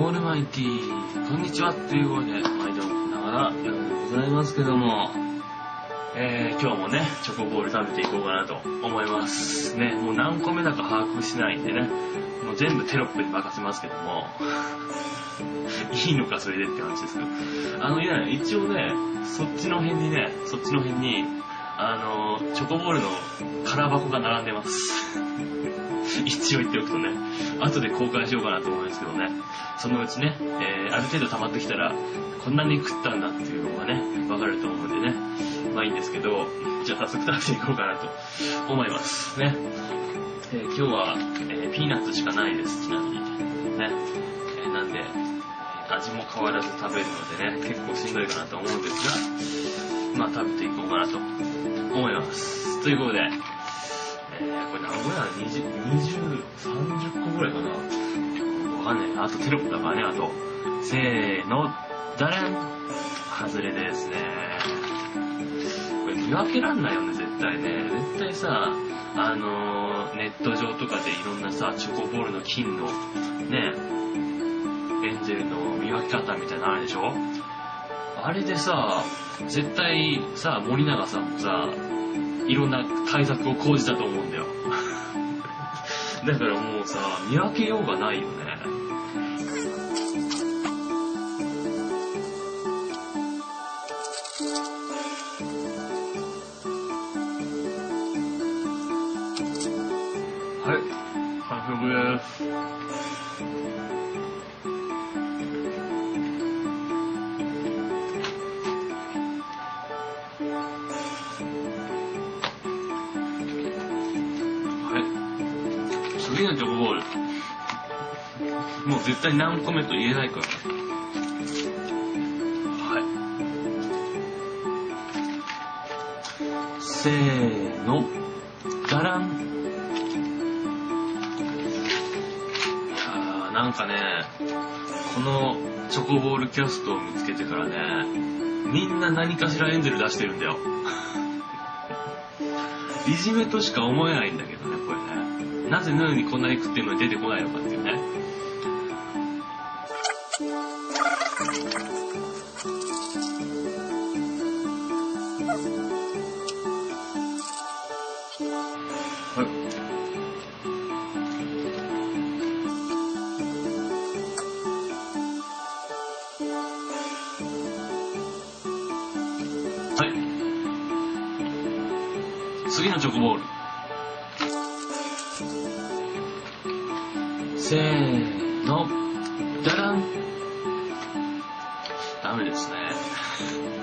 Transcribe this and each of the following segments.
オールマイティー、こんにちはということで、毎度ながら、よろしくございますけども、えー、今日もね、チョコボール食べていこうかなと思います。ね、もう何個目だか把握しないんでね、もう全部テロップに任せますけども、いいのかそれでって話ですけど、あの、いや、一応ね、そっちの辺にね、そっちの辺に、あの、チョコボールの空箱が並んでます。一応言っておくとね、後で公開しようかなと思うんですけどね、そのうちね、えー、ある程度溜まってきたら、こんなに食ったんだっていうのがね、わかると思うんでね、まあいいんですけど、じゃあ早速食べていこうかなと思います。ね。えー今日は、えーピーナッツしかないです、ちなみに。ね。えーなんで、味も変わらず食べるのでね、結構しんどいかなと思うんですが、まあ食べていこうかなと思います。ということで、何個や ?20、20、30個ぐらいかなわかんない。あとテロップだからね、あと。せーの、ダレン外れですね。これ見分けらんないよね、絶対ね。絶対さ、あのーネット上とかでいろんなさ、チョコボールの金の、ね、エンゼルの見分け方みたいなのあるでしょ？あれでさ、絶対さ、森永さんもさ、いろんな対策を講じたと思うんだよ。だからもうさ、見分けようがないよね。はい、完食です。次のチョコボール。もう絶対何個目と言えないから。はい。せーの。ダラン。いやなんかね、このチョコボールキャストを見つけてからね、みんな何かしらエンゼル出してるんだよ。いじめとしか思えないんだけど、ね。なぜヌーにこんなに食ってるのに出てこないのかっていうね。はい。次のチョコボール。せーの。ダダン。ダメですね。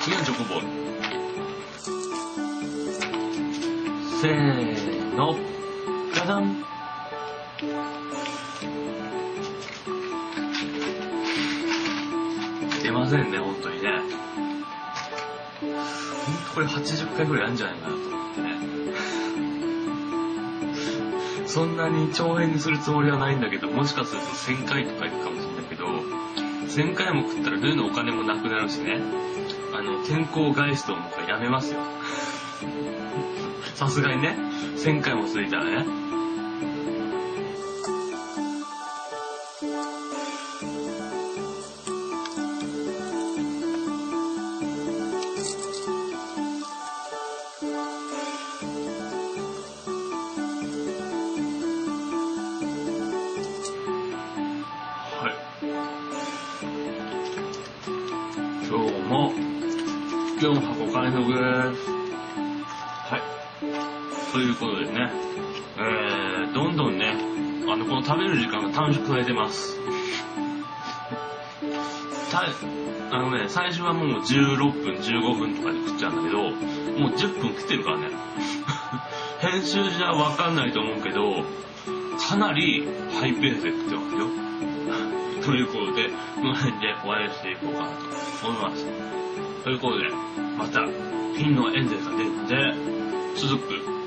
46本せーの。じダン。出ませんね本当にね。本当これ80回ぐらいあるんじゃないかなと思ってね。そんなに長編にするつもりはないんだけどもしかすると1000回とかいくかもしれないけど1000回も食ったらルーのお金もなくなるしね。あの、健康外出をもう一回やめますよ。さすがにね、1000回も続いたらね。4箱完食です。はい。ということでね、えー、どんどんね、あの、この食べる時間が短縮されてます。たあのね、最初はもう16分、15分とかで食っちゃうんだけど、もう10分食ってるからね。編集じゃわかんないと思うけど、かなりハイペースで食ってますよ。ということで、この辺で終わりしていこうかなと思います。ということで、また、ピンのエンゼルが出るので、続く